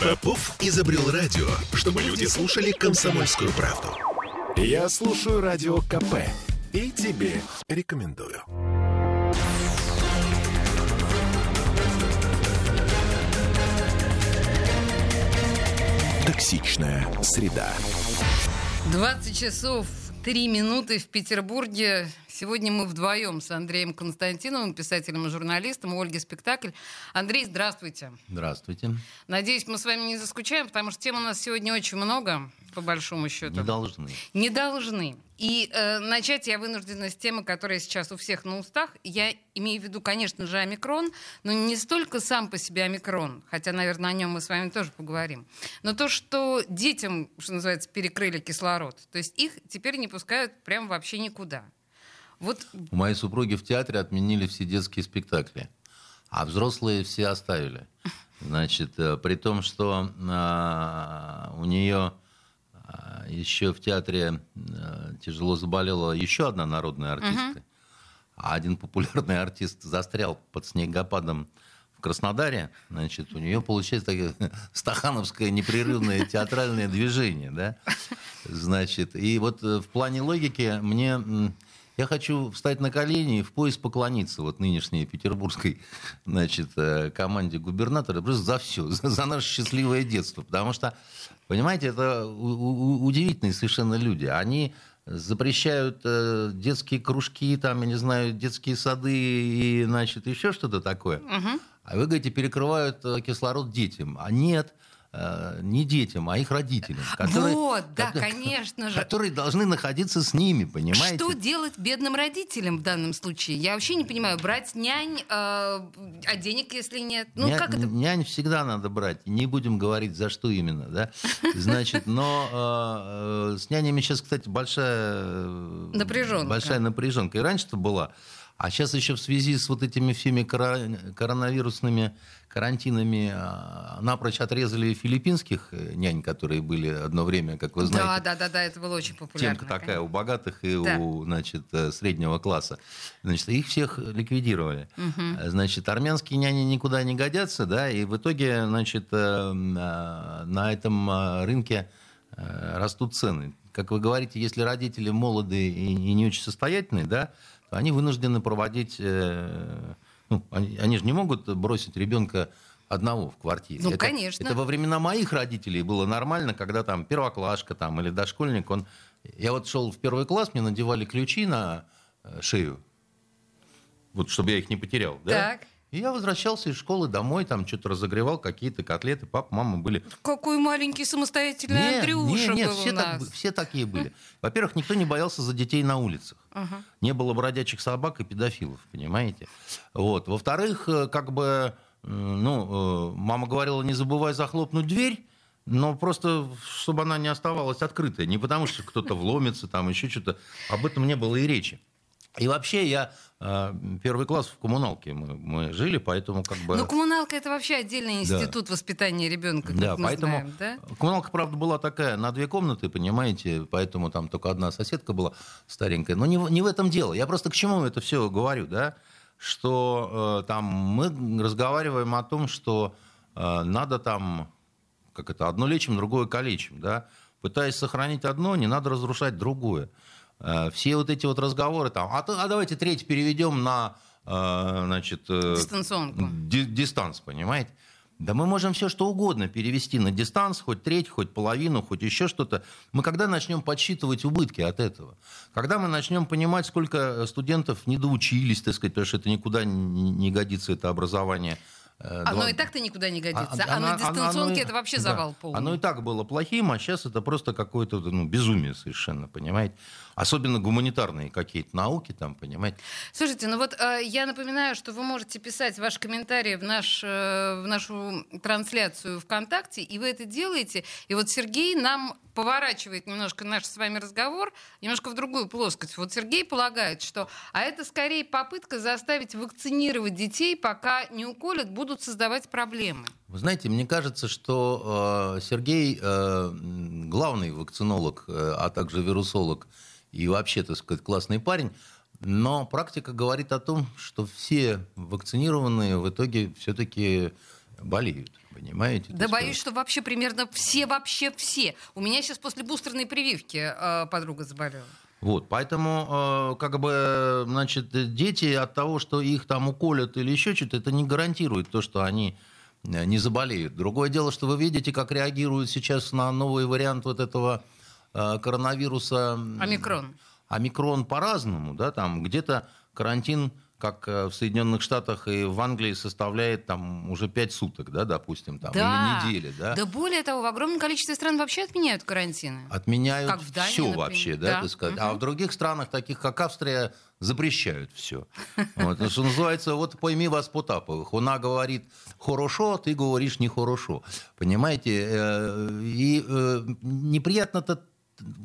Попов изобрел радио, чтобы люди слушали комсомольскую правду. Я слушаю радио КП и тебе рекомендую. Токсичная среда. 20 часов 3 минуты в Петербурге. Сегодня мы вдвоем с Андреем Константиновым, писателем и журналистом, Ольги Спектакль. Андрей, здравствуйте. Здравствуйте. Надеюсь, мы с вами не заскучаем, потому что тем у нас сегодня очень много, по большому счету. Не должны. Не должны. И э, начать я вынуждена с темы, которая сейчас у всех на устах. Я имею в виду, конечно же, омикрон, но не столько сам по себе омикрон, хотя, наверное, о нем мы с вами тоже поговорим, но то, что детям, что называется, перекрыли кислород. То есть их теперь не пускают прям вообще никуда. Вот... У моей супруги в театре отменили все детские спектакли, а взрослые все оставили. Значит, э, при том, что а, у нее а, еще в театре а, тяжело заболела еще одна народная артистка, угу. а один популярный артист застрял под снегопадом в Краснодаре, значит, у нее получается такое стахановское непрерывное театральное движение, да, значит, и вот в плане логики мне я хочу встать на колени и в пояс поклониться вот нынешней петербургской значит, э, команде губернатора просто за все, за, за наше счастливое детство. Потому что, понимаете, это удивительные совершенно люди. Они запрещают э, детские кружки, там, я не знаю, детские сады и, значит, еще что-то такое. Угу. А вы говорите, перекрывают э, кислород детям. А нет, не детям, а их родителям. Которые, вот, да, которые, конечно же. Которые должны находиться с ними, понимаете? Что делать бедным родителям в данном случае? Я вообще не понимаю. Брать нянь, э, а денег, если нет? Ну, Ня, как это? Нянь всегда надо брать. Не будем говорить, за что именно, да? Значит, но э, э, с нянями сейчас, кстати, большая... Напряженка. Большая напряженка. И раньше-то была. А сейчас еще в связи с вот этими всеми коронавирусными карантинами а, напрочь отрезали филиппинских э, нянь, которые были одно время, как вы знаете. Да, да, да, да, это было очень популярно. Темка такая конечно. у богатых и да. у значит, э, среднего класса. Значит, их всех ликвидировали. Угу. Значит, армянские няни никуда не годятся, да, и в итоге, значит, э, на этом рынке растут цены. Как вы говорите, если родители молодые и не очень состоятельные, да, они вынуждены проводить ну, они, они же не могут бросить ребенка одного в квартире. Ну, это, конечно. Это во времена моих родителей было нормально, когда там первоклашка там, или дошкольник, он... Я вот шел в первый класс, мне надевали ключи на э, шею, вот чтобы я их не потерял. Да? Так. И я возвращался из школы домой, там что-то разогревал, какие-то котлеты, папа, мама были. Какой маленький самостоятельный нет, Андрюша нет, нет, был все, у нас. Так, все такие были. Во-первых, никто не боялся за детей на улицах. Ага. Не было бродячих собак и педофилов, понимаете? Вот. Во-вторых, э, как бы, ну, э, мама говорила, не забывай захлопнуть дверь, но просто, чтобы она не оставалась открытой. Не потому, что кто-то вломится, там еще что-то. Об этом не было и речи. И вообще я э, первый класс в коммуналке мы, мы жили, поэтому как бы... Ну, коммуналка это вообще отдельный институт да. воспитания ребенка. Да, поэтому знаем, да? коммуналка, правда, была такая на две комнаты, понимаете, поэтому там только одна соседка была старенькая. Но не, не в этом дело. Я просто к чему это все говорю, да? Что э, там мы разговариваем о том, что э, надо там, как это, одно лечим, другое калечим, да? Пытаясь сохранить одно, не надо разрушать другое. Э, все вот эти вот разговоры там, а, а давайте треть переведем на э, значит, э, дистанционку. Ди, дистанс, понимаете? Да мы можем все что угодно перевести на дистанс, хоть треть, хоть половину, хоть еще что-то. Мы когда начнем подсчитывать убытки от этого? Когда мы начнем понимать, сколько студентов не доучились, так сказать, потому что это никуда не годится, это образование – оно два... и так-то никуда не годится. А, а на дистанционке оно, это вообще да, завал полный. Оно и так было плохим, а сейчас это просто какое-то ну, безумие совершенно, понимаете? Особенно гуманитарные какие-то науки там, понимаете? Слушайте, ну вот э, я напоминаю, что вы можете писать ваши комментарии в, наш, э, в нашу трансляцию ВКонтакте, и вы это делаете. И вот Сергей нам поворачивает немножко наш с вами разговор немножко в другую плоскость. Вот Сергей полагает, что а это скорее попытка заставить вакцинировать детей, пока не уколят, будут создавать проблемы. Вы знаете, мне кажется, что э, Сергей э, главный вакцинолог, э, а также вирусолог и вообще, так сказать, классный парень. Но практика говорит о том, что все вакцинированные в итоге все-таки болеют. Понимаете? Да боюсь, что вообще примерно все, вообще все. У меня сейчас после бустерной прививки э, подруга заболела. Вот, поэтому, э, как бы, значит, дети от того, что их там уколят или еще что-то, это не гарантирует то, что они э, не заболеют. Другое дело, что вы видите, как реагируют сейчас на новый вариант вот этого э, коронавируса. Омикрон. Омикрон по-разному, да, там где-то карантин как э, в Соединенных Штатах и в Англии составляет там уже пять суток, да, допустим, там, да. или недели, да. Да более того, в огромном количестве стран вообще отменяют карантины. Отменяют как в Дании, все например. вообще, да, да. так сказать. Угу. А в других странах, таких как Австрия, запрещают все. Вот, что называется, вот пойми вас Потаповых. Она говорит хорошо, ты говоришь нехорошо. Понимаете? Э, и э, неприятно-то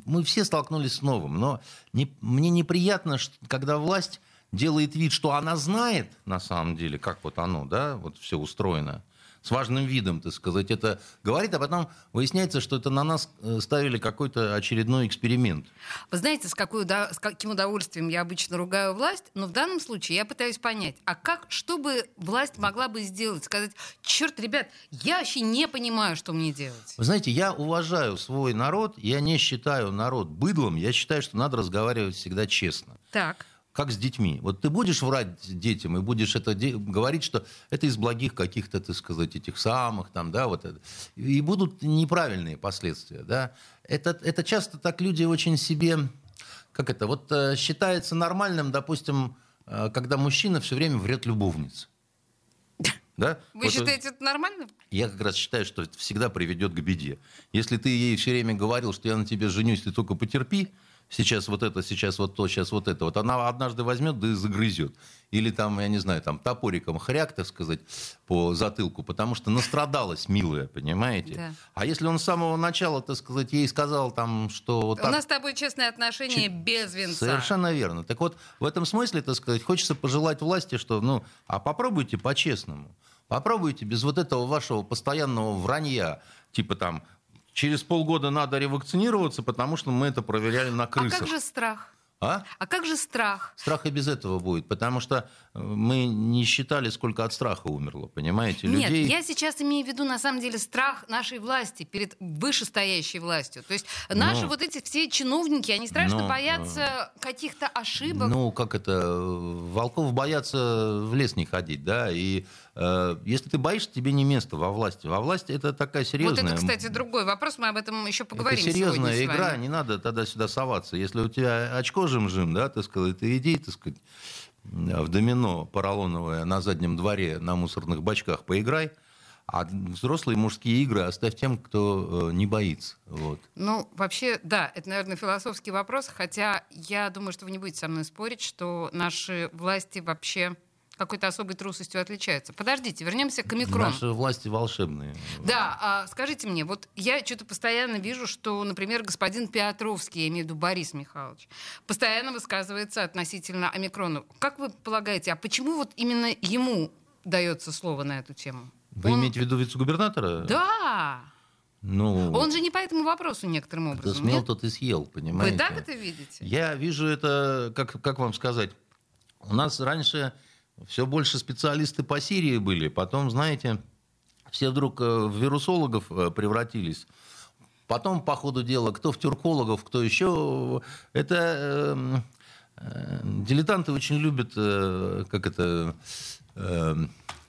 мы все столкнулись с новым, но не, мне неприятно, что, когда власть делает вид, что она знает на самом деле, как вот оно, да, вот все устроено, с важным видом, так сказать, это говорит, а потом выясняется, что это на нас э, ставили какой-то очередной эксперимент. Вы знаете, с, какой, с каким удовольствием я обычно ругаю власть, но в данном случае я пытаюсь понять, а как, что бы власть могла бы сделать? Сказать, черт, ребят, я вообще не понимаю, что мне делать. Вы знаете, я уважаю свой народ, я не считаю народ быдлом, я считаю, что надо разговаривать всегда честно. Так как с детьми. Вот ты будешь врать детям и будешь это де- говорить, что это из благих каких-то, так сказать, этих самых, там, да, вот это. И будут неправильные последствия, да. Это, это часто так люди очень себе, как это, вот э, считается нормальным, допустим, э, когда мужчина все время врет любовнице. Да? Вы вот считаете это нормально? Я как раз считаю, что это всегда приведет к беде. Если ты ей все время говорил, что я на тебе женюсь, ты только потерпи, сейчас вот это, сейчас вот то, сейчас вот это. Вот она однажды возьмет, да и загрызет. Или там, я не знаю, там топориком хряк, так сказать, по затылку, потому что настрадалась, милая, понимаете? Да. А если он с самого начала, так сказать, ей сказал там, что... Вот У так... нас с тобой честные отношения Ч... без венца. Совершенно верно. Так вот, в этом смысле, так сказать, хочется пожелать власти, что, ну, а попробуйте по-честному. Попробуйте без вот этого вашего постоянного вранья, типа там, через полгода надо ревакцинироваться, потому что мы это проверяли на крысах. А как же страх? А? а как же страх? Страх и без этого будет, потому что э, мы не считали, сколько от страха умерло, понимаете? Нет, Людей... я сейчас имею в виду, на самом деле, страх нашей власти перед вышестоящей властью. То есть наши ну, вот эти все чиновники, они страшно ну, боятся ну, каких-то ошибок. Ну, как это, волков боятся в лес не ходить, да, и Э, если ты боишься, тебе не место во власти. Во власти это такая серьезная... Вот это, кстати, другой вопрос, мы об этом еще поговорим Это серьезная игра, не надо тогда-сюда соваться. Если у тебя очко жим-жим, да, ты сказать, ты иди, так сказать, в домино поролоновое на заднем дворе на мусорных бачках поиграй, а взрослые мужские игры оставь тем, кто э, не боится. Вот. Ну, вообще, да, это, наверное, философский вопрос, хотя я думаю, что вы не будете со мной спорить, что наши власти вообще какой-то особой трусостью отличаются. Подождите, вернемся к омикрону. Наши власти волшебные. Да, а, скажите мне, вот я что-то постоянно вижу, что, например, господин Петровский, я имею в виду Борис Михайлович, постоянно высказывается относительно омикрона. Как вы полагаете, а почему вот именно ему дается слово на эту тему? Вы Он... имеете в виду вице-губернатора? Да. Ну, Он же не по этому вопросу некоторым образом. Кто смел, нет? тот и съел, понимаете? Вы так это видите? Я вижу это, как, как вам сказать, у нас раньше все больше специалисты по Сирии были. Потом, знаете, все вдруг э, в вирусологов э, превратились. Потом, по ходу дела, кто в тюркологов, кто еще. Это эм, э, дилетанты очень любят, э, как это, э,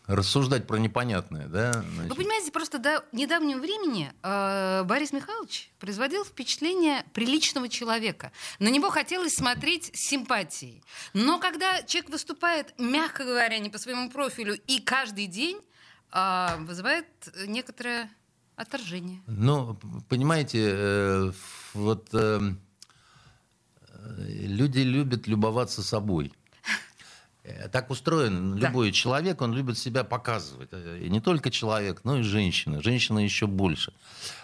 рассуждать про непонятное, да? Значит. Вы понимаете, просто до недавнего времени э, Борис Михайлович производил впечатление приличного человека. На него хотелось смотреть с симпатией. Но когда человек выступает, мягко говоря, не по своему профилю и каждый день, э, вызывает некоторое отторжение. Ну, понимаете, э, вот э, люди любят любоваться собой. Э, так устроен да. любой человек, он любит себя показывать. Э, и не только человек, но и женщина. Женщина еще больше.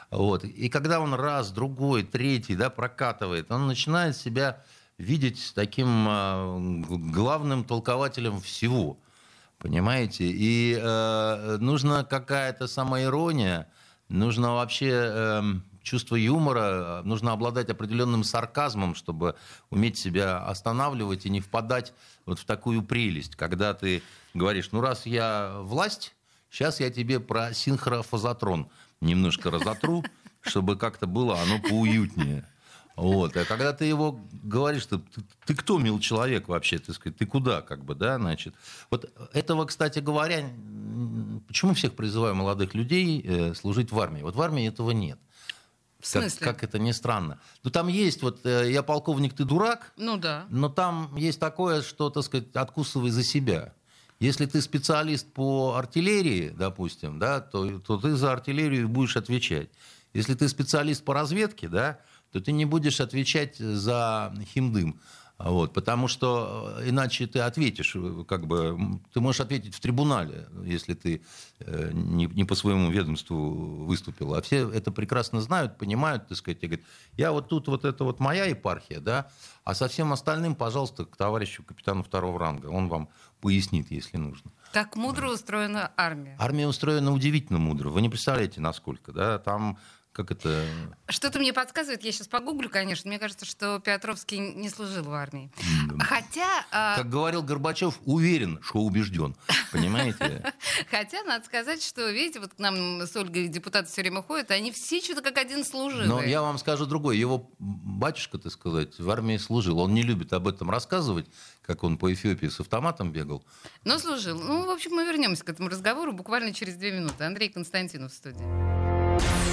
Вот. И когда он раз, другой, третий да, прокатывает, он начинает себя видеть таким э, главным толкователем всего. Понимаете? И э, нужна какая-то самоирония, нужно вообще... Э, чувство юмора, нужно обладать определенным сарказмом, чтобы уметь себя останавливать и не впадать вот в такую прелесть, когда ты говоришь, ну раз я власть, Сейчас я тебе про синхрофазотрон немножко разотру, чтобы как-то было оно поуютнее. Вот. А когда ты его говоришь, ты, ты, кто, мил человек вообще, ты, ты куда, как бы, да, значит. Вот этого, кстати говоря, почему всех призываю молодых людей э, служить в армии? Вот в армии этого нет. В смысле? Как, как это ни странно. Ну, там есть, вот, э, я полковник, ты дурак. Ну, да. Но там есть такое, что, так сказать, откусывай за себя. Если ты специалист по артиллерии, допустим, да, то, то ты за артиллерию будешь отвечать. Если ты специалист по разведке, да, то ты не будешь отвечать за химдым. Вот, потому что э, иначе ты ответишь, э, как бы, ты можешь ответить в трибунале, если ты э, не, не по своему ведомству выступил. А все это прекрасно знают, понимают, так сказать, и говорят, я вот тут вот это вот моя епархия, да, а со всем остальным, пожалуйста, к товарищу капитану второго ранга, он вам пояснит, если нужно. Так мудро устроена армия. Армия устроена удивительно мудро. Вы не представляете, насколько, да, там как это... Что-то мне подсказывает, я сейчас погуглю, конечно, мне кажется, что Петровский не служил в армии. Хотя... А, как говорил Горбачев, уверен, что убежден. Понимаете? Хотя, надо сказать, что, видите, вот к нам с Ольгой депутаты все время ходят, они все что-то как один служили. Но я вам скажу другое. Его батюшка, так сказать, в армии служил. Он не любит об этом рассказывать, как он по Эфиопии с автоматом бегал. Но служил. Ну, в общем, мы вернемся к этому разговору буквально через две минуты. Андрей Константинов в студии.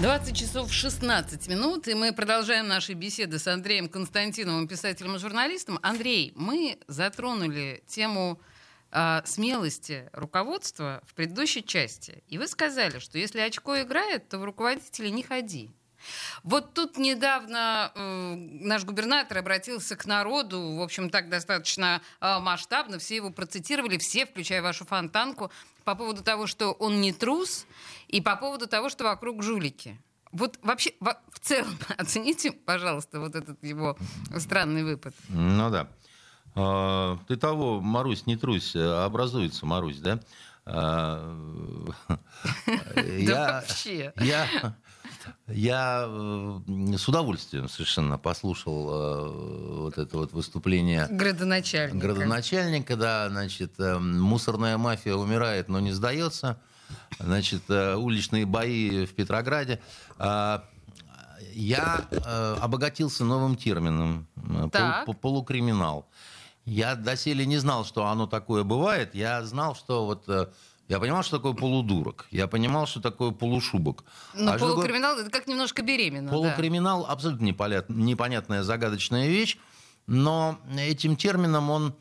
20 часов 16 минут, и мы продолжаем наши беседы с Андреем Константиновым, писателем и журналистом. Андрей, мы затронули тему э, смелости руководства в предыдущей части. И вы сказали, что если очко играет, то в руководителя не ходи. Вот тут недавно э, наш губернатор обратился к народу, в общем, так достаточно э, масштабно, все его процитировали, все, включая вашу фонтанку, по поводу того, что он не трус, и по поводу того, что вокруг жулики. Вот вообще, в, целом, оцените, пожалуйста, вот этот его странный выпад. Ну да. А, ты того, Марусь, не трусь, а образуется Марусь, да? А, да вообще. Я я э, с удовольствием совершенно послушал э, вот это вот выступление градоначальника. Градоначальника, да, значит, э, мусорная мафия умирает, но не сдается. Значит, уличные бои в Петрограде. А, я обогатился новым термином пол, полукриминал. Я доселе не знал, что оно такое бывает. Я знал, что вот я понимал, что такое полудурок. Я понимал, что такое полушубок. Но а полукриминал такое... это как немножко беременно. Полукриминал да. абсолютно непонятная, загадочная вещь. Но этим термином он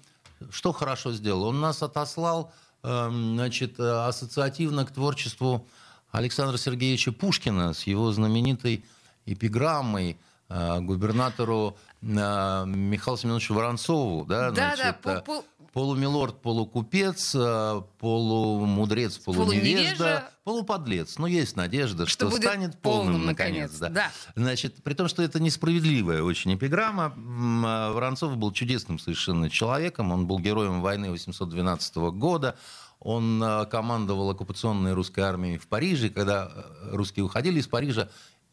что хорошо сделал? Он нас отослал эм, значит, ассоциативно к творчеству Александра Сергеевича Пушкина с его знаменитой эпиграммой э, губернатору э, Михаилу Семеновичу Воронцову. Да, да, значит, да пол, полумилорд, полукупец, э, полумудрец, полуневежда, полуподлец. Но есть надежда, что, что станет полным, полным наконец. Да. Да. Значит, при том, что это несправедливая очень эпиграмма, э, Воронцов был чудесным совершенно человеком. Он был героем войны 812 года. Он э, командовал оккупационной русской армией в Париже. Когда русские уходили из Парижа,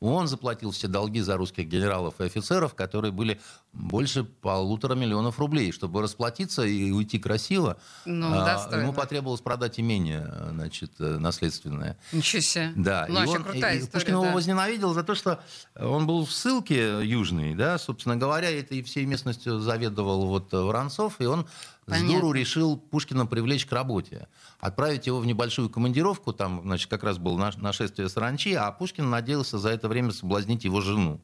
он заплатил все долги за русских генералов и офицеров, которые были больше полутора миллионов рублей. Чтобы расплатиться и уйти красиво, ну, а, ему потребовалось продать имение значит, наследственное. Ничего себе. Да. Ну, и он, крутая и, история, Пушкин да. его возненавидел за то, что он был в ссылке южной, да, собственно говоря, этой всей местностью заведовал вот Воронцов, и он Понятно. с дуру решил Пушкина привлечь к работе. Отправить его в небольшую командировку, там, значит, как раз было нашествие саранчи, а Пушкин надеялся за это время соблазнить его жену.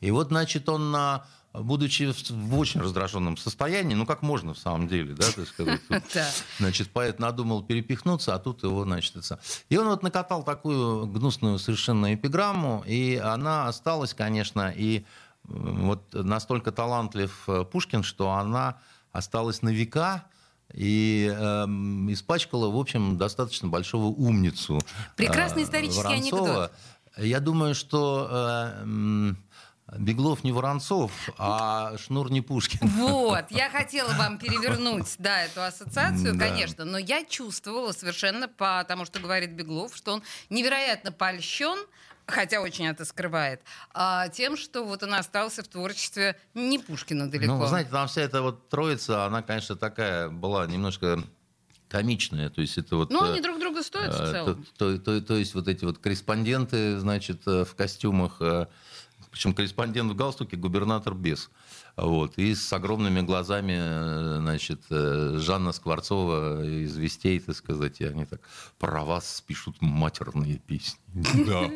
И вот, значит, он на будучи в очень раздраженном состоянии, ну как можно в самом деле, да, так сказать, значит, поэт надумал перепихнуться, а тут его, значит, это... И он вот накатал такую гнусную совершенно эпиграмму, и она осталась, конечно, и вот настолько талантлив э, Пушкин, что она осталась на века и э, испачкала, в общем, достаточно большого умницу. Прекрасный э, исторический Воронцова. анекдот. Я думаю, что э, Беглов не Воронцов, а Шнур не Пушкин. Вот, я хотела вам перевернуть, да, эту ассоциацию, да. конечно, но я чувствовала совершенно по тому, что говорит Беглов, что он невероятно польщен хотя очень это скрывает, а тем, что вот он остался в творчестве не Пушкина далеко. Ну, знаете, там вся эта вот троица, она, конечно, такая была немножко комичная, то есть это вот... Ну, они друг друга стоят в целом. То, то, то, то есть вот эти вот корреспонденты, значит, в костюмах причем корреспондент в галстуке, губернатор без. Вот. И с огромными глазами, э, значит, э, Жанна Скворцова из «Вестей», так сказать, и они так про вас пишут матерные песни. Да.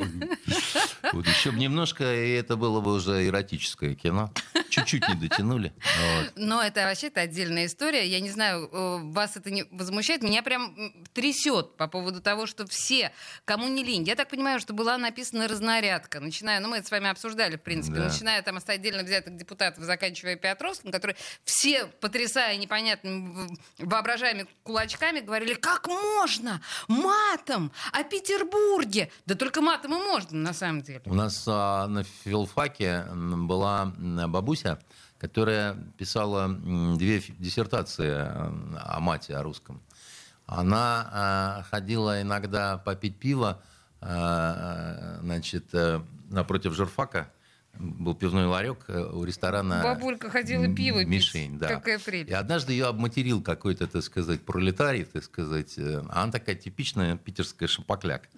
Вот еще бы немножко, и это было бы уже эротическое кино. Чуть-чуть не дотянули. Вот. Но это вообще-то отдельная история. Я не знаю, э, вас это не возмущает. Меня прям трясет по поводу того, что все, кому не лень. Я так понимаю, что была написана разнарядка. Начиная, ну мы это с вами обсуждали, в принципе, да. начиная там с отдельно взятых депутатов, заканчивая Петровским, которые все, потрясая непонятными воображаемыми кулачками, говорили, как можно матом о Петербурге? Да только матом и можно, на самом деле. У нас а, на филфаке была бабуся, которая писала две диссертации э, о мате, о русском. Она э, ходила иногда попить пиво э, значит, напротив журфака, был пивной ларек у ресторана Бабулька ходила пиво Мишень, пить. да. Какая прелесть. И однажды ее обматерил какой-то, так сказать, пролетарий, так сказать. А она такая типичная питерская шапокляк.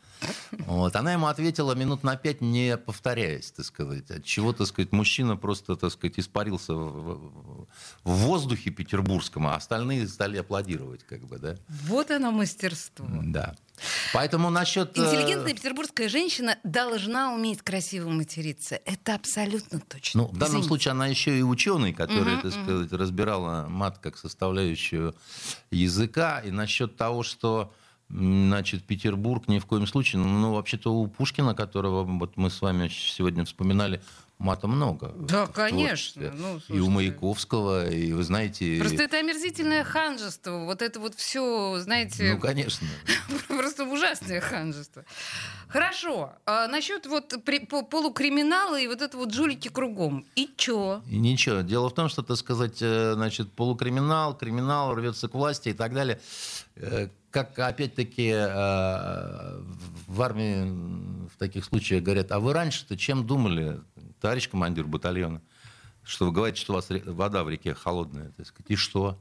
Вот. Она ему ответила минут на пять, не повторяясь, так сказать. От чего, так сказать, мужчина просто, так сказать, испарился в, в воздухе петербургском, а остальные стали аплодировать, как бы, да. Вот оно мастерство. Да. Поэтому насчет... Э, Интеллигентная петербургская женщина должна уметь красиво материться. Это абсолютно точно. Ну, в данном Извините. случае она еще и ученый, который, угу, так сказать, угу. разбирала мат как составляющую языка. И насчет того, что Значит, Петербург ни в коем случае. Ну, вообще-то у Пушкина, которого вот мы с вами сегодня вспоминали, мата много. Да, конечно. Ну, и у Маяковского, и вы знаете... Просто это омерзительное ханжество. Вот это вот все, знаете... Ну, конечно. Просто ужасное ханжество. Хорошо. А насчет вот при, по, полукриминала и вот это вот жулики кругом. И чё? И ничего. Дело в том, что, так сказать, э, значит, полукриминал, криминал рвется к власти и так далее э, как опять-таки э, в армии в таких случаях говорят, а вы раньше-то чем думали, товарищ командир батальона, что вы говорите, что у вас вода в реке холодная, так сказать, и что?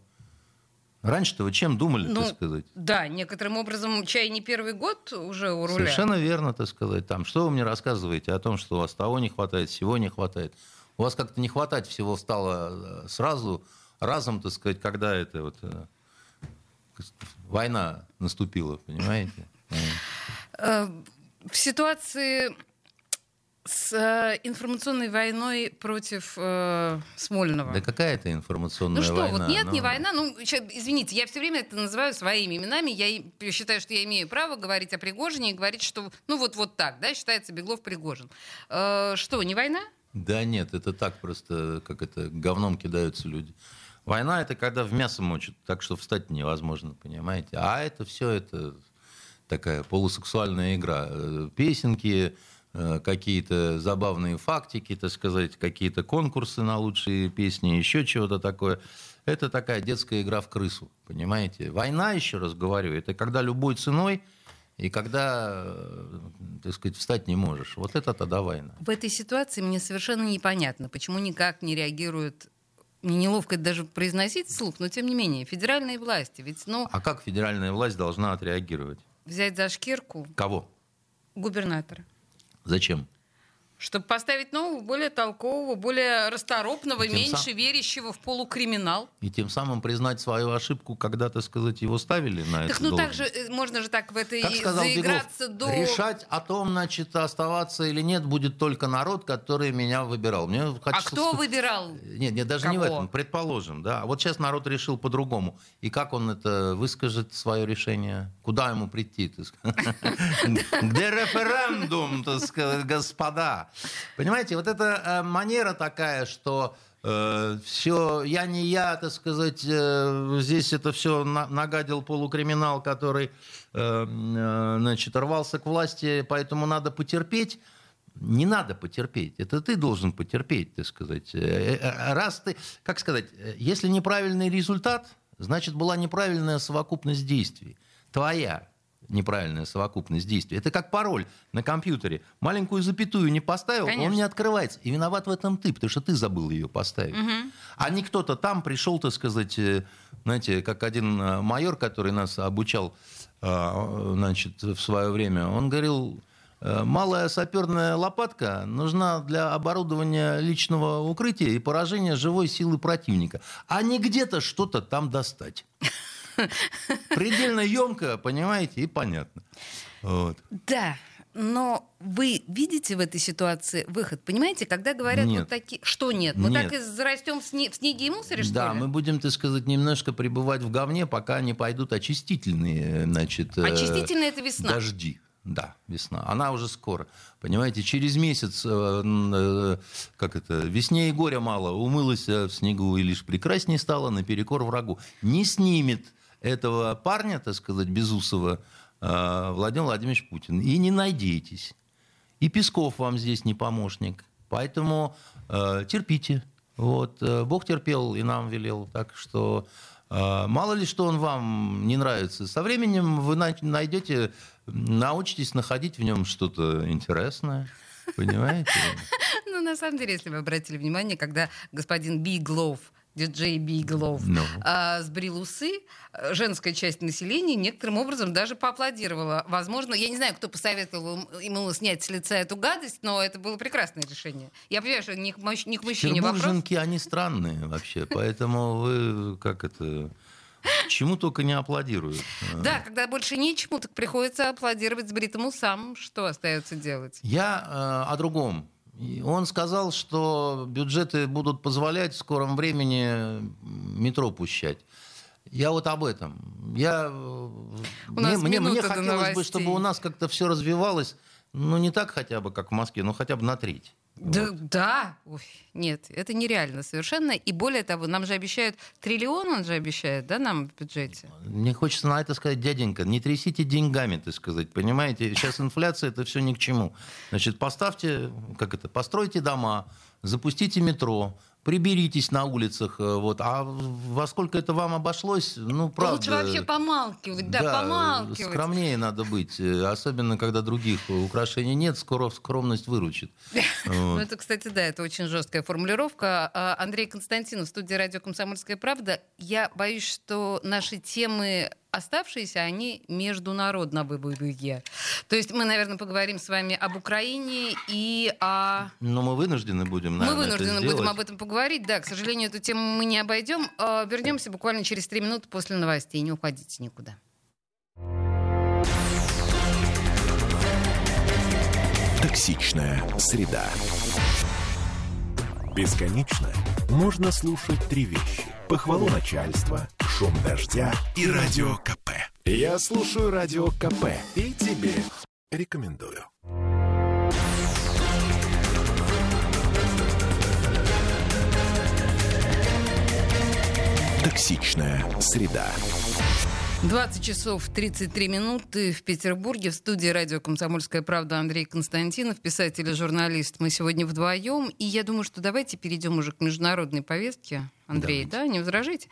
Раньше-то вы чем думали, ну, так сказать? Да, некоторым образом чай не первый год уже у руля. Совершенно верно, так сказать. Там, что вы мне рассказываете о том, что у вас того не хватает, всего не хватает? У вас как-то не хватать всего стало э, сразу, разом, так сказать, когда это вот э, война наступила, понимаете? В ситуации с э, информационной войной против э, Смольного. Да какая это информационная война? Ну что, война? вот нет, ну... не война. Ну, извините, я все время это называю своими именами. Я считаю, что я имею право говорить о Пригожине и говорить, что ну вот, вот так, да, считается Беглов Пригожин. Э, что, не война? Да нет, это так просто, как это, говном кидаются люди. Война это когда в мясо мочат, так что встать невозможно, понимаете? А это все это такая полусексуальная игра. Э, песенки, э, какие-то забавные фактики, так сказать, какие-то конкурсы на лучшие песни, еще чего-то такое. Это такая детская игра в крысу, понимаете? Война, еще раз говорю, это когда любой ценой и когда, э, так сказать, встать не можешь. Вот это тогда война. В этой ситуации мне совершенно непонятно, почему никак не реагируют мне неловко даже произносить вслух, но тем не менее, федеральные власти, ведь, ну... А как федеральная власть должна отреагировать? Взять за шкирку... Кого? Губернатора. Зачем? Чтобы поставить нового, более толкового, более расторопного, меньше сам... верящего в полукриминал. И тем самым признать свою ошибку, когда, так сказать, его ставили на так, это. ну так же, э, можно же так в это как и сказал заиграться Беглов, до... Решать о том, значит, оставаться или нет, будет только народ, который меня выбирал. Мне а хочется... кто выбирал? Нет, нет, даже Кого? не в этом, предположим, да. А вот сейчас народ решил по-другому. И как он это выскажет, свое решение? Куда ему прийти? Где референдум, так сказать, господа? Понимаете, вот эта э, манера такая, что э, все, я не я, так сказать, э, здесь это все на, нагадил полукриминал, который, э, э, значит, рвался к власти, поэтому надо потерпеть. не надо потерпеть. Это ты должен потерпеть, так сказать. Э, э, раз ты, как сказать, если неправильный результат, значит, была неправильная совокупность действий. Твоя неправильная совокупность действий. Это как пароль на компьютере. Маленькую запятую не поставил, Конечно. он не открывается. И виноват в этом ты, потому что ты забыл ее поставить. Угу. А не кто-то там пришел, так сказать, знаете, как один майор, который нас обучал значит, в свое время, он говорил, Э, малая саперная лопатка нужна для оборудования личного укрытия и поражения живой силы противника, а не где-то что-то там достать. Предельно емко, понимаете, и понятно. Вот. Да, но вы видите в этой ситуации выход? Понимаете, когда говорят нет. вот такие... Что нет? Мы нет. так и зарастем в, сне... в снеге и мусоре, что да, ли? мы будем, так сказать, немножко пребывать в говне, пока не пойдут очистительные, значит... Э, очистительные — это весна. Дожди. Да, весна. Она уже скоро. Понимаете, через месяц, э, э, как это, весне и горя мало, умылась в снегу и лишь прекраснее стала наперекор врагу. Не снимет этого парня, так сказать, Безусова, э, Владимир Владимирович Путин. И не надейтесь. И Песков вам здесь не помощник. Поэтому э, терпите. Вот. Бог терпел и нам велел. Так что э, мало ли что он вам не нравится. Со временем вы найдете научитесь находить в нем что-то интересное. Понимаете? Ну, на самом деле, если вы обратили внимание, когда господин Биглов диджей Биглов, no. Ну. а, сбрил усы, женская часть населения некоторым образом даже поаплодировала. Возможно, я не знаю, кто посоветовал ему снять с лица эту гадость, но это было прекрасное решение. Я понимаю, что не к, не к мужчине вопрос. они странные вообще, поэтому вы как это... Чему только не аплодируют. Да, когда больше нечему, так приходится аплодировать с бритым усам. Что остается делать? Я э, о другом. Он сказал, что бюджеты будут позволять в скором времени метро пущать. Я вот об этом. Я, у мне, мне, мне хотелось бы, чтобы у нас как-то все развивалось, ну не так хотя бы, как в Москве, но хотя бы на треть. Да, вот. да. Ой, нет, это нереально совершенно. И более того, нам же обещают триллион, он же обещает, да, нам в бюджете. Мне хочется на это сказать, дяденька, не трясите деньгами, так сказать, понимаете? Сейчас инфляция, это все ни к чему. Значит, поставьте, как это, постройте дома, запустите метро, приберитесь на улицах, э, вот, а во сколько это вам обошлось, ну, правда... Лучше вообще помалкивать, да, да помалкивать. скромнее надо быть, э, особенно, когда других украшений нет, скоро скромность выручит. Ну, это, кстати, да, это очень жесткая формулировка. А, Андрей Константинов, студия «Радио Комсомольская правда». Я боюсь, что наши темы оставшиеся, они международные. То есть мы, наверное, поговорим с вами об Украине и о... Но мы вынуждены будем, наверное, Мы вынуждены будем об этом поговорить. Да, к сожалению, эту тему мы не обойдем. А, вернемся буквально через три минуты после новостей. Не уходите никуда. Токсичная среда. Бесконечно можно слушать три вещи. Похвалу начальства, шум дождя и радио КП. Я слушаю радио КП и тебе рекомендую. Токсичная среда. 20 часов 33 минуты в Петербурге. В студии радио «Комсомольская правда» Андрей Константинов, писатель и журналист. Мы сегодня вдвоем. И я думаю, что давайте перейдем уже к международной повестке. Андрей, давайте. да, не возражите?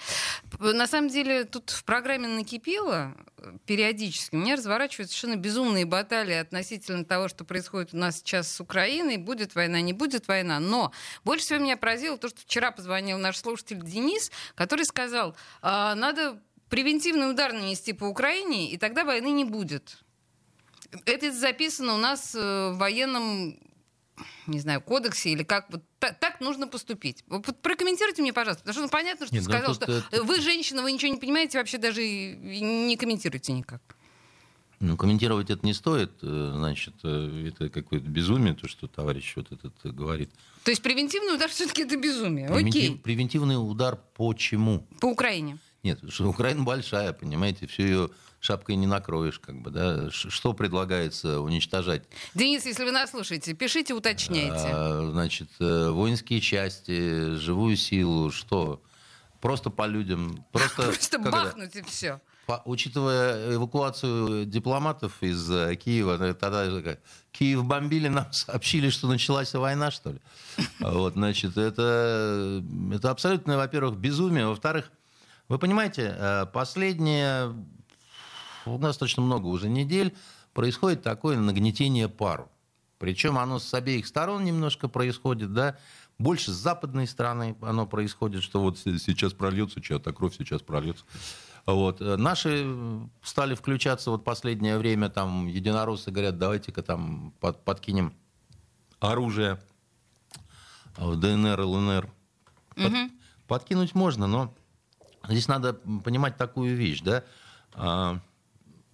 На самом деле, тут в программе накипело периодически. У меня разворачиваются совершенно безумные баталии относительно того, что происходит у нас сейчас с Украиной. Будет война, не будет война. Но больше всего меня поразило то, что вчера позвонил наш слушатель Денис, который сказал, «А, надо превентивный удар нанести по Украине, и тогда войны не будет. Это записано у нас э, в военном не знаю, кодексе или как вот так, так нужно поступить. Прокомментируйте мне, пожалуйста, потому что ну, понятно, что Нет, ты ну, сказал, что это... вы женщина, вы ничего не понимаете, вообще даже не комментируете никак. Ну, комментировать это не стоит, э, значит, э, это какое-то безумие, то, что товарищ вот этот говорит. То есть превентивный удар все-таки это безумие, Превентив, окей. Превентивный удар почему? По Украине. Нет, что Украина большая, понимаете, всю ее шапкой не накроешь, как бы, да. Что предлагается уничтожать? Денис, если вы нас слушаете, пишите, уточняйте. А, значит, э, воинские части, живую силу, что? Просто по людям. Просто, просто бахнуть это? и все. по, учитывая эвакуацию дипломатов из э, Киева, э, тогда Киев бомбили, нам сообщили, что началась война, что ли. Вот, значит, это, это абсолютно, во-первых, безумие. Во-вторых, вы понимаете, последние, у нас точно много уже недель, происходит такое нагнетение пару. Причем оно с обеих сторон немножко происходит, да, больше с западной стороны оно происходит, что вот сейчас прольется чья-то кровь, сейчас прольется. Вот. Наши стали включаться вот последнее время, там единороссы говорят, давайте-ка там под, подкинем оружие в ДНР, ЛНР. Под, угу. Подкинуть можно, но здесь надо понимать такую вещь, да.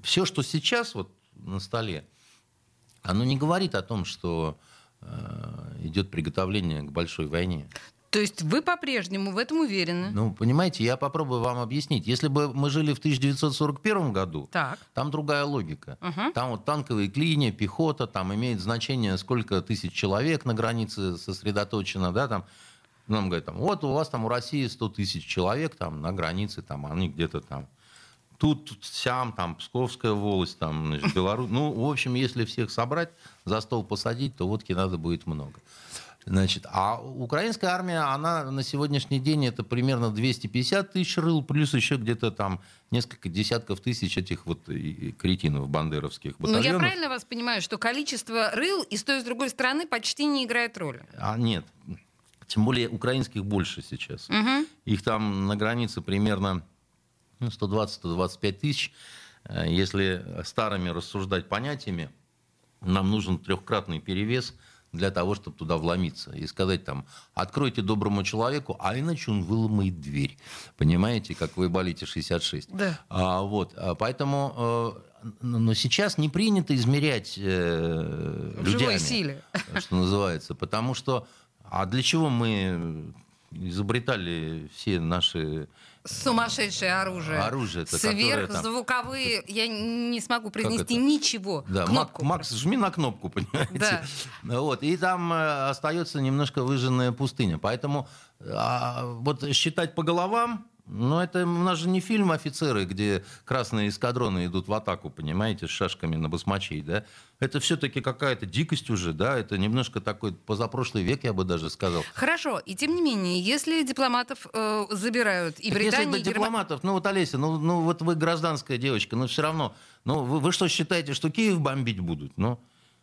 Все, что сейчас вот на столе, оно не говорит о том, что э, идет приготовление к большой войне. То есть вы по-прежнему в этом уверены? Ну, понимаете, я попробую вам объяснить. Если бы мы жили в 1941 году, так. там другая логика. Угу. Там вот танковые клини, пехота, там имеет значение, сколько тысяч человек на границе сосредоточено, да, там нам говорят, там, вот у вас там у России 100 тысяч человек там на границе, там, они где-то там тут, сям, там, Псковская волость, там, значит, Беларусь. Ну, в общем, если всех собрать, за стол посадить, то водки надо будет много. Значит, а украинская армия, она на сегодняшний день это примерно 250 тысяч рыл, плюс еще где-то там несколько десятков тысяч этих вот кретинов бандеровских батальонов. Но я правильно вас понимаю, что количество рыл и с той и с другой стороны почти не играет роли? А, нет. Тем более украинских больше сейчас. Угу. Их там на границе примерно ну, 120-125 тысяч. Э, если старыми рассуждать понятиями, нам нужен трехкратный перевес для того, чтобы туда вломиться и сказать там, откройте доброму человеку, а иначе он выломает дверь. Понимаете, как вы болите 66. Да. А, вот, а поэтому э, но сейчас не принято измерять э, людьми, живой силе. что называется, потому что а для чего мы изобретали все наши Сумасшедшее оружие. Оружие. Это Сверхзвуковые. Там... Я не смогу произнести ничего. Да, кнопку Макс, жми на кнопку, понимаете? Да. Вот. И там э, остается немножко выжженная пустыня. Поэтому а, вот считать по головам но это у нас же не фильм «Офицеры», где красные эскадроны идут в атаку, понимаете, с шашками на басмачей, да? Это все-таки какая-то дикость уже, да? Это немножко такой позапрошлый век, я бы даже сказал. Хорошо, и тем не менее, если дипломатов э, забирают и Британия... Если до дипломатов, ну вот, Олеся, ну, ну вот вы гражданская девочка, но все равно, ну вы, вы что считаете, что Киев бомбить будут? Ну...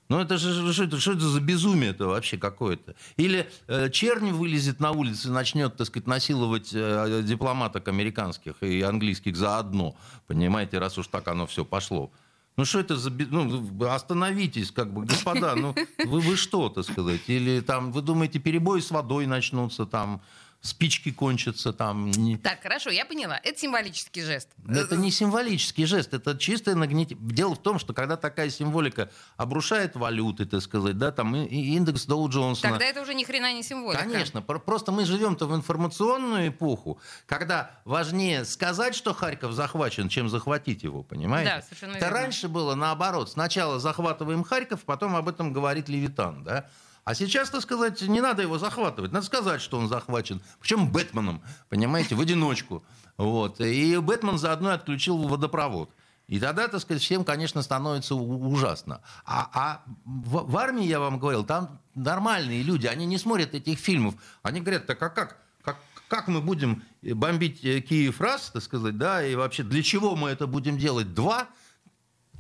Ну это же что это, что это за безумие это вообще какое-то? Или э, чернь вылезет на улицу и начнет, так сказать, насиловать э, дипломаток американских и английских заодно, понимаете, раз уж так оно все пошло. Ну что это за... Ну, остановитесь, как бы, господа, ну вы, вы что, так сказать? Или там, вы думаете, перебои с водой начнутся там, спички кончатся там. Так, хорошо, я поняла. Это символический жест. Это не символический жест, это чистое нагнетение. Дело в том, что когда такая символика обрушает валюты, так сказать, да, там индекс Доу Джонсона. Тогда это уже ни хрена не символика. Конечно, просто мы живем-то в информационную эпоху, когда важнее сказать, что Харьков захвачен, чем захватить его, понимаете? Да, совершенно верно. Это раньше было наоборот. Сначала захватываем Харьков, потом об этом говорит Левитан, да? А сейчас, так сказать, не надо его захватывать. Надо сказать, что он захвачен. Причем Бэтменом, понимаете, в одиночку. Вот. И Бэтмен заодно отключил водопровод. И тогда, так сказать, всем, конечно, становится ужасно. А, а в, в армии, я вам говорил, там нормальные люди, они не смотрят этих фильмов. Они говорят, так а как? Как, как мы будем бомбить э, Киев раз, так сказать, да, и вообще для чего мы это будем делать? Два?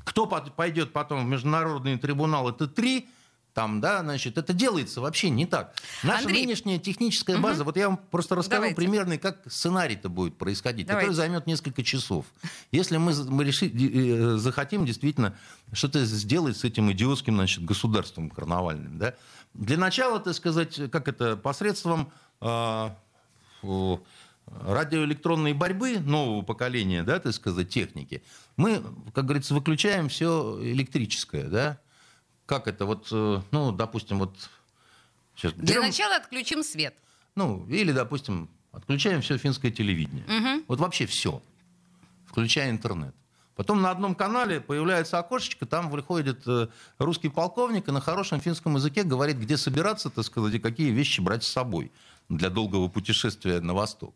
Кто пойдет потом в международный трибунал? Это три? Там, да, значит, это делается вообще не так. Наша Андрей. нынешняя техническая база, угу. вот я вам просто расскажу Давайте. примерно, как сценарий-то будет происходить, Давайте. который займет несколько часов. Если мы, мы реши, э, захотим действительно что-то сделать с этим идиотским, значит, государством карнавальным, да, для начала, так сказать, как это, посредством э, радиоэлектронной борьбы нового поколения, да, так сказать, техники, мы, как говорится, выключаем все электрическое, да, как это вот, э, ну, допустим, вот... Сейчас, Для берем, начала отключим свет. Ну, или, допустим, отключаем все финское телевидение. Угу. Вот вообще все, включая интернет. Потом на одном канале появляется окошечко, там выходит э, русский полковник и на хорошем финском языке говорит, где собираться, так сказать, и какие вещи брать с собой для долгого путешествия на восток.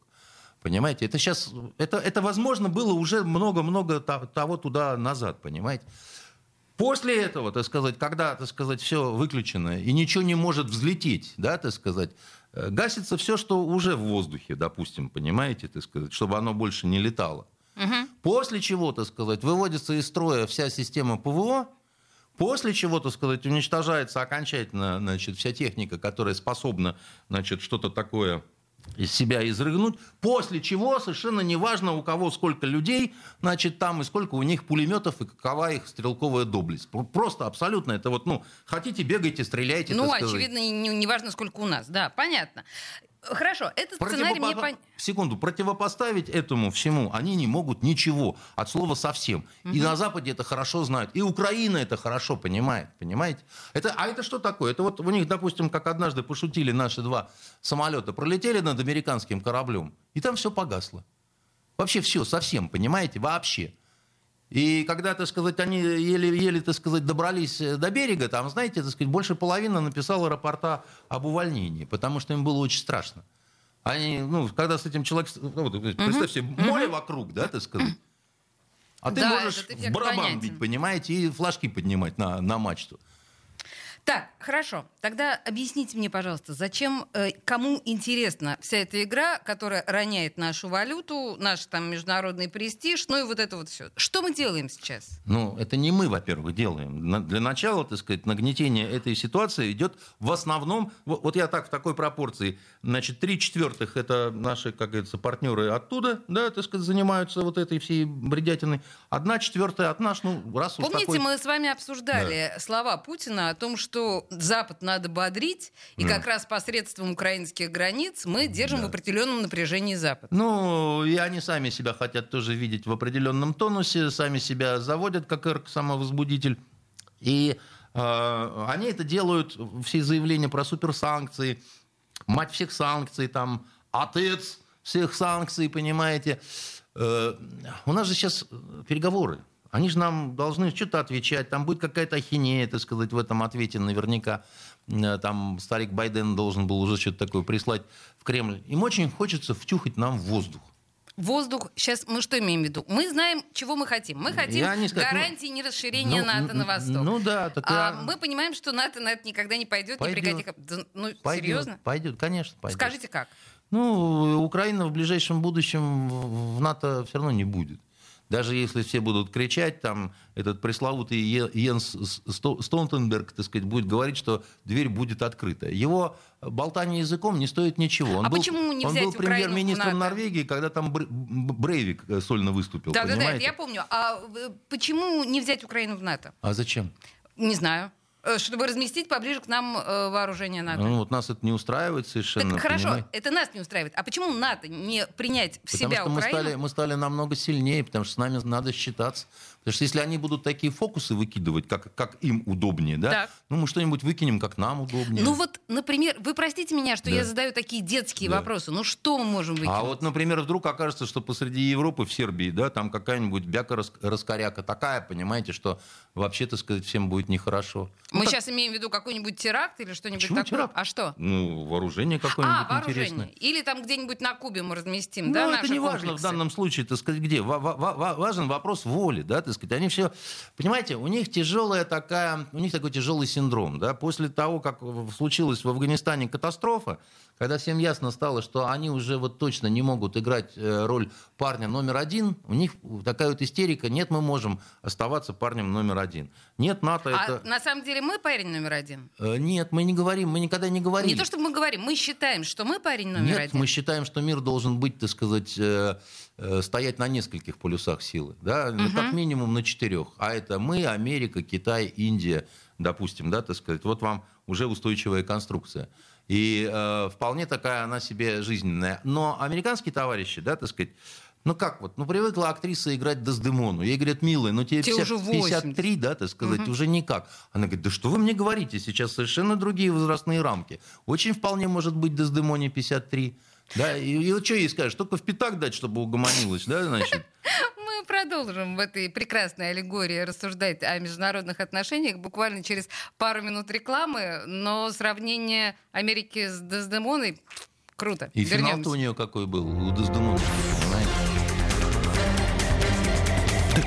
Понимаете, это сейчас, это, это возможно было уже много-много того туда назад, понимаете. После этого, так сказать, когда, так сказать, все выключено и ничего не может взлететь, да, так сказать, э, гасится все, что уже в воздухе, допустим, понимаете, так сказать, чтобы оно больше не летало. Угу. После чего, так сказать, выводится из строя вся система ПВО, после чего, так сказать, уничтожается окончательно, значит, вся техника, которая способна, значит, что-то такое из себя изрыгнуть, после чего совершенно неважно, у кого сколько людей, значит, там и сколько у них пулеметов и какова их стрелковая доблесть. Просто абсолютно это вот, ну, хотите, бегайте, стреляйте. Ну, очевидно, не, не важно, сколько у нас, да, понятно. Хорошо, этот Противопо... сценарий мне понятен. Секунду, противопоставить этому всему они не могут ничего, от слова совсем. Угу. И на Западе это хорошо знают, и Украина это хорошо понимает, понимаете? Это, а это что такое? Это вот у них, допустим, как однажды пошутили наши два самолета, пролетели над американским кораблем, и там все погасло. Вообще все, совсем, понимаете, вообще. И когда, так сказать, они еле-еле, так сказать, добрались э, до берега, там, знаете, так сказать, больше половины написала рапорта об увольнении, потому что им было очень страшно. Они, ну, когда с этим человеком, ну, вот, представь себе, море вокруг, да, так сказать, а ты да, можешь в барабан бить, понимаете, и флажки поднимать на, на мачту. Так, хорошо. Тогда объясните мне, пожалуйста, зачем, э, кому интересна вся эта игра, которая роняет нашу валюту, наш там международный престиж, ну и вот это вот все. Что мы делаем сейчас? Ну, это не мы, во-первых, делаем. Для начала, так сказать, нагнетение этой ситуации идет в основном, вот я так в такой пропорции, значит, три четвертых это наши, как говорится, партнеры оттуда, да, так сказать, занимаются вот этой всей бредятиной. Одна четвертая от нас, ну, раз Помните, уж такой... мы с вами обсуждали да. слова Путина о том, что что Запад надо бодрить, и да. как раз посредством украинских границ мы держим да. в определенном напряжении Запад. Ну, и они сами себя хотят тоже видеть в определенном тонусе, сами себя заводят как самовозбудитель. И э, они это делают, все заявления про суперсанкции, мать всех санкций, там, отец всех санкций, понимаете. Э, у нас же сейчас переговоры. Они же нам должны что-то отвечать. Там будет какая-то ахинея, так сказать, в этом ответе наверняка. Э, там старик Байден должен был уже что-то такое прислать в Кремль. Им очень хочется втюхать нам в воздух. Воздух, сейчас мы что имеем в виду? Мы знаем, чего мы хотим. Мы хотим не сказать, ну, гарантии ну, нерасширения ну, НАТО на восток. Ну да, так а я... Мы понимаем, что НАТО на это никогда не пойдет, пойдет. ни при каких... Ну, пойдет, серьезно? Пойдет, конечно, пойдет. Скажите, как? Ну, Украина в ближайшем будущем в НАТО все равно не будет. Даже если все будут кричать, там этот пресловутый Йенс Столтенберг, так сказать, будет говорить, что дверь будет открыта. Его болтание языком не стоит ничего. Он а был, почему не Он был премьер-министром Норвегии, когда там Брейвик э, сольно выступил. Да, понимаете? да, да, я помню. А почему не взять Украину в НАТО? А зачем? Не знаю. Э, чтобы разместить поближе к нам э, вооружение НАТО. Ну, вот нас это не устраивает совершенно. Так, хорошо, понимаете? это нас не устраивает. А почему НАТО не принять в потому себя что Украину? Мы стали, мы стали намного сильнее, потому что с нами надо считаться. Потому что если они будут такие фокусы выкидывать, как, как им удобнее, да, так. ну мы что-нибудь выкинем, как нам удобнее. Ну вот, например, вы простите меня, что да. я задаю такие детские да. вопросы. Ну что мы можем выкинуть? А вот, например, вдруг окажется, что посреди Европы, в Сербии, да, там какая-нибудь бяка-раскоряка такая, понимаете, что вообще, так сказать, всем будет нехорошо. Мы ну, сейчас так... имеем в виду какой-нибудь теракт или что-нибудь Почему такое? Теракт? А что? Ну, вооружение какое-нибудь а, вооружение. интересное. Или там где-нибудь на Кубе мы разместим, ну, да, это не важно в данном случае, так сказать, где. Важен вопрос воли, да, так сказать. Они все, понимаете, у них тяжелая такая, у них такой тяжелый синдром, да, после того, как случилась в Афганистане катастрофа, когда всем ясно стало, что они уже вот точно не могут играть э, роль парня номер один, у них такая вот истерика, нет, мы можем оставаться парнем номер один. Нет, НАТО а это... на самом деле мы парень номер один? Э, нет, мы не говорим, мы никогда не говорим. Не то, чтобы мы говорим, мы считаем, что мы парень номер нет, один. Нет, мы считаем, что мир должен быть, так сказать, э, стоять на нескольких полюсах силы, да, угу. как минимум на четырех. А это мы, Америка, Китай, Индия, допустим, да, так сказать. Вот вам уже устойчивая конструкция. И э, вполне такая она себе жизненная. Но американские товарищи, да, так сказать, ну как вот, ну привыкла актриса играть Дездемону. Ей говорят, милая, ну тебе 50, уже 53, да, так сказать, угу. уже никак. Она говорит, да что вы мне говорите, сейчас совершенно другие возрастные рамки. Очень вполне может быть Дездемоне 53. Да, и, и вот что ей скажешь, только в пятак дать, чтобы угомонилась, да, значит? продолжим в этой прекрасной аллегории рассуждать о международных отношениях буквально через пару минут рекламы, но сравнение Америки с Дездемоной Круто. И финал-то у нее какой был, у Дездемона,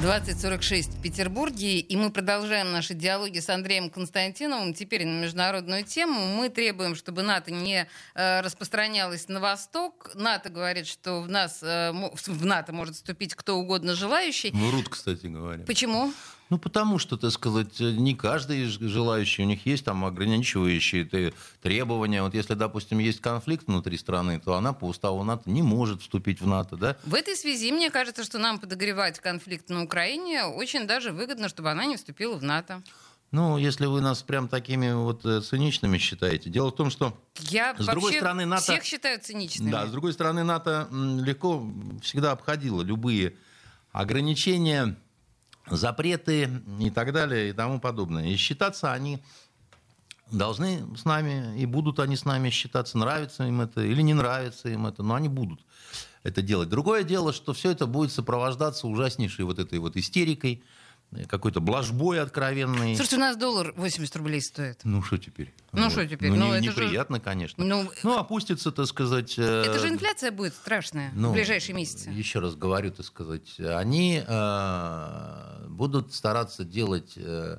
2046 в Петербурге, и мы продолжаем наши диалоги с Андреем Константиновым. Теперь на международную тему. Мы требуем, чтобы НАТО не э, распространялось на восток. НАТО говорит, что в, нас, э, в НАТО может вступить кто угодно желающий. Врут, кстати говоря. Почему? Ну, потому что, так сказать, не каждый желающий, у них есть там ограничивающие требования. Вот если, допустим, есть конфликт внутри страны, то она по уставу НАТО не может вступить в НАТО, да? В этой связи, мне кажется, что нам подогревать конфликт на Украине очень даже выгодно, чтобы она не вступила в НАТО. Ну, если вы нас прям такими вот э, циничными считаете. Дело в том, что Я с другой стороны НАТО... всех считаю циничными. Да, с другой стороны НАТО легко всегда обходило любые ограничения запреты и так далее и тому подобное. И считаться они должны с нами, и будут они с нами считаться, нравится им это или не нравится им это, но они будут это делать. Другое дело, что все это будет сопровождаться ужаснейшей вот этой вот истерикой, какой-то блажбой откровенной. Слушайте, у нас доллар 80 рублей стоит. Ну, что теперь? Ну, вот. что теперь? Ну, ну не, неприятно, же... конечно. Ну, ну, опустится, так сказать... Э, это же инфляция будет страшная ну, в ближайшие месяцы. Еще раз говорю, так сказать, они э, будут стараться делать э,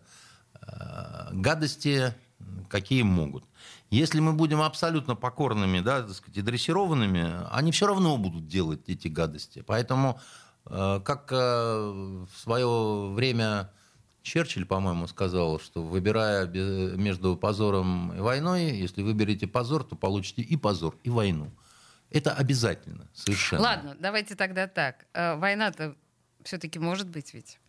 э, гадости, какие могут. Если мы будем абсолютно покорными, да, так сказать, и дрессированными, они все равно будут делать эти гадости. Поэтому Э, как в свое время Черчилль, по-моему, сказал, что выбирая между позором и войной, если выберете позор, то получите и позор, и войну. Это обязательно, совершенно. Ладно, давайте тогда так. Война-то все-таки может быть ведь?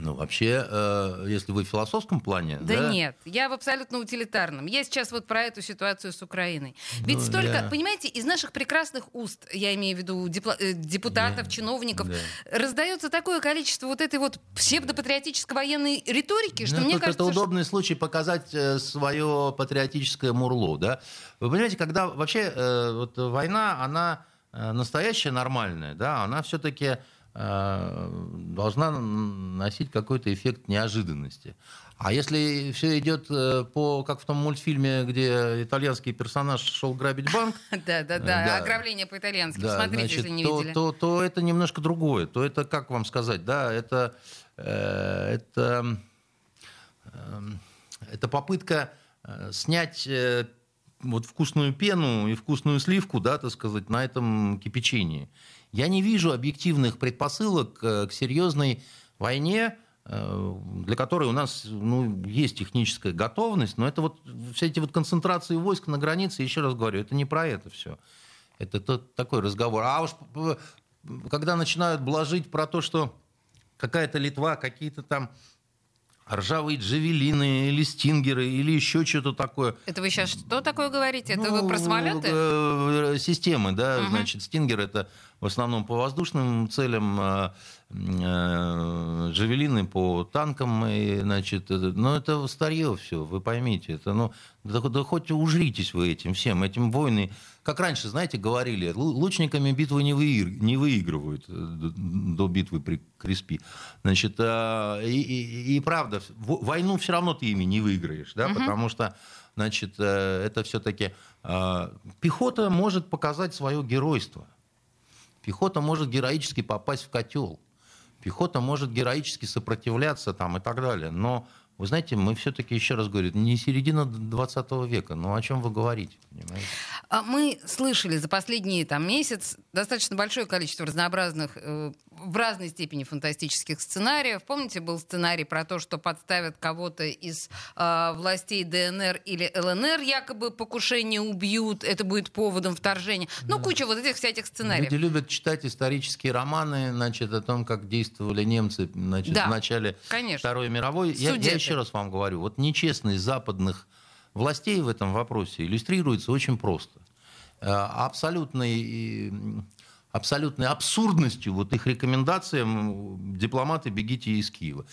Ну, вообще, э, если вы в философском плане... Да, да нет, я в абсолютно утилитарном. Я сейчас вот про эту ситуацию с Украиной. Ведь ну, столько, я... понимаете, из наших прекрасных уст, я имею в виду э, депутатов, да. чиновников, да. раздается такое количество вот этой вот псевдопатриотической военной риторики, что ну, мне кажется... Это удобный что... случай показать э, свое патриотическое мурло, да? Вы понимаете, когда вообще вот война, она настоящая, нормальная, да, она все-таки должна носить какой-то эффект неожиданности. А если все идет э, по, как в том мультфильме, где итальянский персонаж шел грабить банк... Да, да, да, ограбление по-итальянски, смотрите, если не видели. То это немножко другое. То это, как вам сказать, да, это э, это это попытка снять вот вкусную пену и вкусную сливку, да, так сказать, на этом кипячении. Я не вижу объективных предпосылок э, к серьезной войне, э, для которой у нас ну, есть техническая готовность, но это вот все эти вот концентрации войск на границе, еще раз говорю, это не про это все. Это тот, такой разговор. А уж когда начинают блажить про то, что какая-то Литва, какие-то там ржавые джавелины или стингеры или еще что-то такое. Это вы сейчас что такое говорите? Это ну, вы про самолеты? Э, системы, да, угу. значит, стингер это в основном по воздушным целям, э, джавелины по танкам, и, значит, но это старье все, вы поймите, это, ну, да, да хоть ужритесь вы этим всем, этим войны, как раньше, знаете, говорили, лучниками битвы не, выигр, не выигрывают до битвы при Креспи. Значит, и, и, и правда, войну все равно ты ими не выиграешь, да, угу. потому что, значит, это все-таки пехота может показать свое геройство. Пехота может героически попасть в котел. Пехота может героически сопротивляться там и так далее. Но вы знаете, мы все-таки, еще раз говорю, не середина 20 века. Ну о чем вы говорите? Понимаете? А мы слышали за последний там, месяц достаточно большое количество разнообразных, э, в разной степени фантастических сценариев. Помните, был сценарий про то, что подставят кого-то из э, властей ДНР или ЛНР, якобы покушение убьют, это будет поводом вторжения. Ну, куча вот этих всяких сценариев. Люди любят читать исторические романы, значит, о том, как действовали немцы значит, да, в начале конечно. Второй мировой. Я, я еще раз вам говорю, вот нечестность западных властей в этом вопросе иллюстрируется очень просто. Э, абсолютный, абсолютной абсурдностью вот их рекомендациям «дипломаты, бегите из Киева».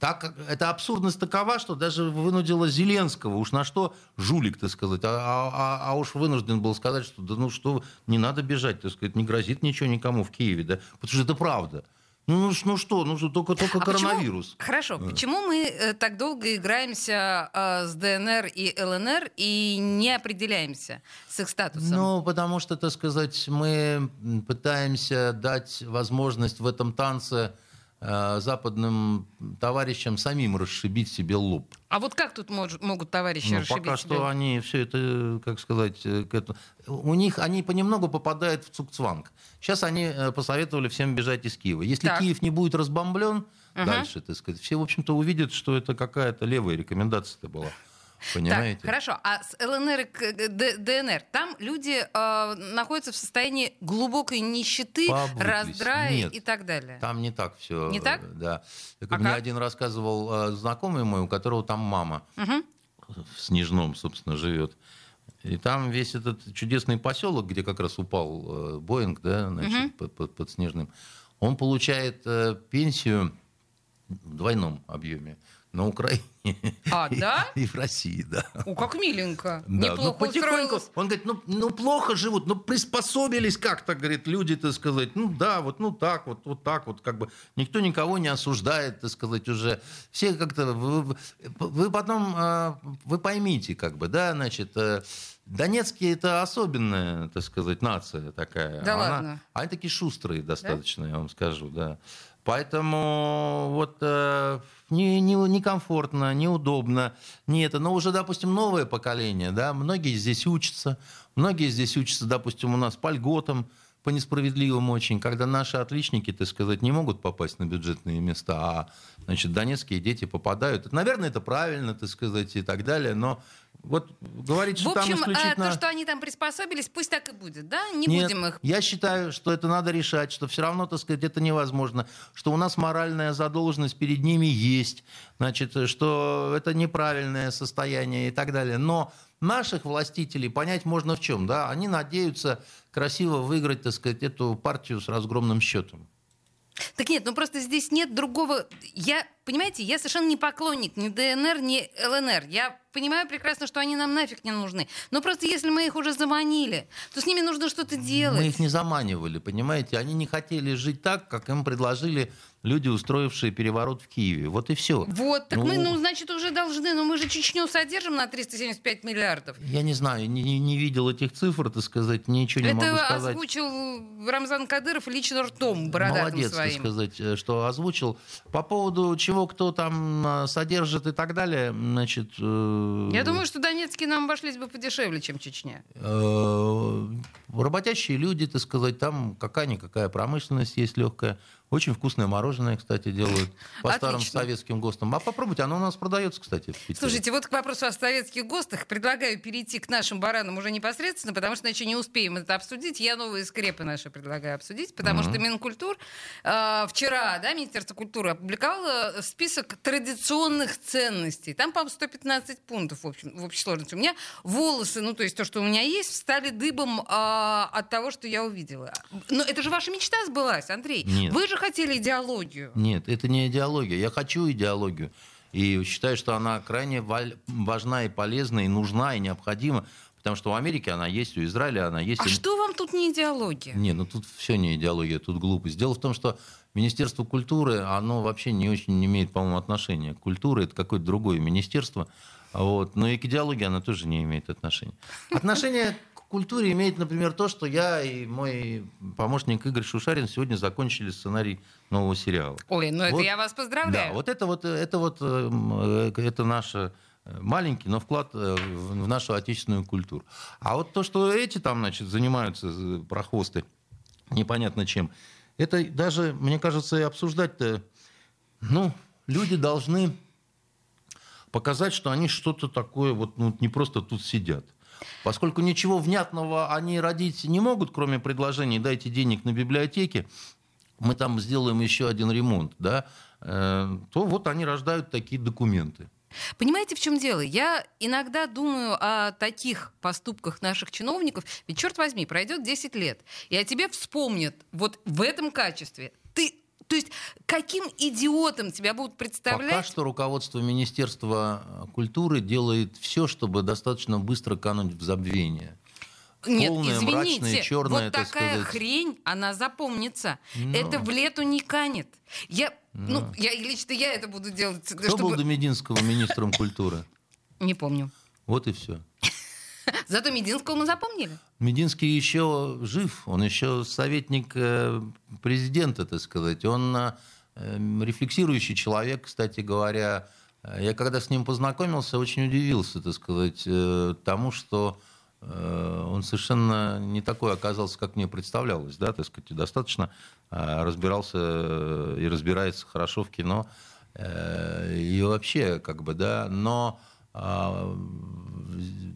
Так, эта абсурдность такова, что даже вынудила Зеленского, уж на что жулик, так сказать, а, а, а, а уж вынужден был сказать, что да ну что, не надо бежать, так сказать, не грозит ничего никому в Киеве, да, потому что это правда. Ну, ну, ну что, ну только, только а коронавирус. Почему, хорошо, а. почему мы э, так долго играемся э, с ДНР и ЛНР и не определяемся с их статусом? Ну, потому что, так сказать, мы пытаемся дать возможность в этом танце западным товарищам самим расшибить себе лоб. А вот как тут мож, могут товарищи ну, расшибить Пока себе? что они все это, как сказать, э, к этому... у них они понемногу попадают в цукцванг. Сейчас они э, посоветовали всем бежать из Киева. Если так. Киев не будет разбомблен угу. дальше, так сказать, все, в общем-то, увидят, что это какая-то левая рекомендация-то была. Понимаете? Так, хорошо. А с ЛНР к ДНР там люди э, находятся в состоянии глубокой нищеты, Побыдлись. раздрая Нет, и так далее. Там не так все. Не так? Да. Так, а мне как? один рассказывал э, знакомый мой, у которого там мама угу. в Снежном, собственно, живет. И там весь этот чудесный поселок, где как раз упал э, Боинг, да, значит, угу. под, под, под Снежным, он получает э, пенсию в двойном объеме на Украине. А, да? И, в России, да. О, как миленько. Да. Неплохо ну, потихоньку. Устроилась. Он говорит, ну, ну плохо живут, ну приспособились как-то, говорит, люди, так сказать. Ну да, вот ну так вот, вот так вот, как бы. Никто никого не осуждает, так сказать, уже. Все как-то... Вы, вы потом, а, вы поймите, как бы, да, значит... Э, Донецкие это особенная, так сказать, нация такая. Да Она, ладно. Они такие шустрые достаточно, да? я вам скажу, да. Поэтому вот э, не, не, некомфортно, неудобно, не это. Но уже, допустим, новое поколение, да, многие здесь учатся, многие здесь учатся, допустим, у нас по льготам, по несправедливым очень, когда наши отличники, так сказать, не могут попасть на бюджетные места, а, значит, донецкие дети попадают. Наверное, это правильно, так сказать, и так далее, но вот говорить, что в общем, там исключительно... то, что они там приспособились, пусть так и будет, да? Не Нет, будем их... я считаю, что это надо решать, что все равно, так сказать, это невозможно, что у нас моральная задолженность перед ними есть, значит, что это неправильное состояние и так далее. Но наших властителей понять можно в чем, да? Они надеются красиво выиграть, так сказать, эту партию с разгромным счетом. Так нет, ну просто здесь нет другого... Я, понимаете, я совершенно не поклонник ни ДНР, ни ЛНР. Я понимаю прекрасно, что они нам нафиг не нужны. Но просто если мы их уже заманили, то с ними нужно что-то делать. Мы их не заманивали, понимаете? Они не хотели жить так, как им предложили люди, устроившие переворот в Киеве. Вот и все. Вот, так ну, мы, ну, значит, уже должны, но мы же Чечню содержим на 375 миллиардов. Я не знаю, не, не, видел этих цифр, так сказать, ничего не Это могу сказать. Это озвучил Рамзан Кадыров лично ртом бородатым Молодец, своим. так сказать, э, что озвучил. По поводу чего кто там э, содержит и так далее, значит... Э, Я думаю, что донецкие нам обошлись бы подешевле, чем Чечня. Работящие люди, так сказать, там какая-никакая промышленность есть легкая. Очень вкусное мороженое, кстати, делают по Отлично. старым советским ГОСТам. А попробуйте, оно у нас продается, кстати. Слушайте, вот к вопросу о советских ГОСТах предлагаю перейти к нашим баранам уже непосредственно, потому что иначе не успеем это обсудить. Я новые скрепы наши предлагаю обсудить, потому mm-hmm. что Минкультур э, вчера, да, Министерство культуры опубликовало список традиционных ценностей. Там, по-моему, 115 пунктов в, общем, в общей сложности. У меня волосы, ну, то есть то, что у меня есть, стали дыбом э, от того, что я увидела. Но это же ваша мечта сбылась, Андрей. Нет. Вы же хотели идеологию. Нет, это не идеология. Я хочу идеологию. И считаю, что она крайне важна и полезна, и нужна, и необходима. Потому что в Америке она есть, у Израиля она есть. А что вам тут не идеология? Не, ну тут все не идеология, тут глупость. Дело в том, что Министерство культуры, оно вообще не очень имеет, по-моему, отношения к культуре. Это какое-то другое министерство. Вот. Но и к идеологии она тоже не имеет отношения. Отношение культуре имеет, например, то, что я и мой помощник Игорь Шушарин сегодня закончили сценарий нового сериала. Ой, ну вот, это я вас поздравляю. Да, вот это вот, это вот, э, это наше э, маленький, но вклад э, в нашу отечественную культуру. А вот то, что эти там, значит, занимаются прохвосты непонятно чем, это даже, мне кажется, и обсуждать-то, ну, люди должны показать, что они что-то такое вот ну, не просто тут сидят. Поскольку ничего внятного они родить не могут, кроме предложений «дайте денег на библиотеке», мы там сделаем еще один ремонт, да, э, то вот они рождают такие документы. Понимаете, в чем дело? Я иногда думаю о таких поступках наших чиновников. Ведь, черт возьми, пройдет 10 лет, и о тебе вспомнят вот в этом качестве. Ты то есть каким идиотом тебя будут представлять? Пока что руководство Министерства культуры делает все, чтобы достаточно быстро кануть в забвение. Нет, Полное, извините, мрачное, черное, вот такая сказать. хрень, она запомнится. Но... Это в лету не канет. Я, Но... ну, я лично я это буду делать. Кто чтобы... был до Мединского министром культуры? Не помню. Вот и все. Зато Мединского мы запомнили. Мединский еще жив, он еще советник э, президента, так сказать. Он э, рефлексирующий человек, кстати говоря. Я когда с ним познакомился, очень удивился, так сказать, э, тому, что он совершенно не такой оказался, как мне представлялось, да, так сказать, достаточно разбирался и разбирается хорошо в кино и вообще, как бы, да, но а,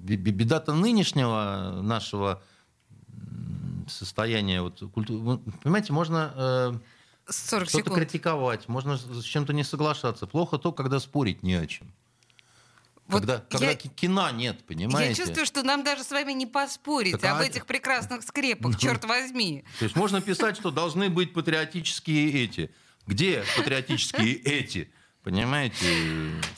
беда-то нынешнего нашего состояния вот, культуры. Понимаете, можно э, что-то критиковать, можно с чем-то не соглашаться. Плохо то, когда спорить не о чем. Вот когда, когда я, кино нет, понимаете? Я чувствую, что нам даже с вами не поспорить так, об а... этих прекрасных скрепах, ну, черт возьми. То есть можно писать, что должны быть патриотические эти. Где патриотические эти? Понимаете?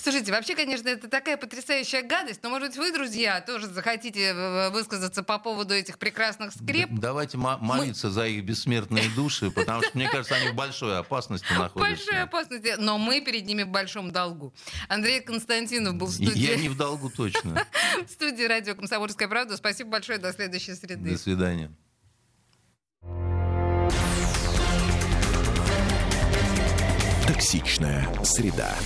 Слушайте, вообще, конечно, это такая потрясающая гадость, но, может быть, вы, друзья, тоже захотите высказаться по поводу этих прекрасных скреп? Давайте молиться мы... за их бессмертные души, потому что, мне кажется, они в большой опасности находятся. В большой опасности, но мы перед ними в большом долгу. Андрей Константинов был в студии. Я не в долгу точно. В студии радио «Комсомольская правда». Спасибо большое, до следующей среды. До свидания. Токсичная среда.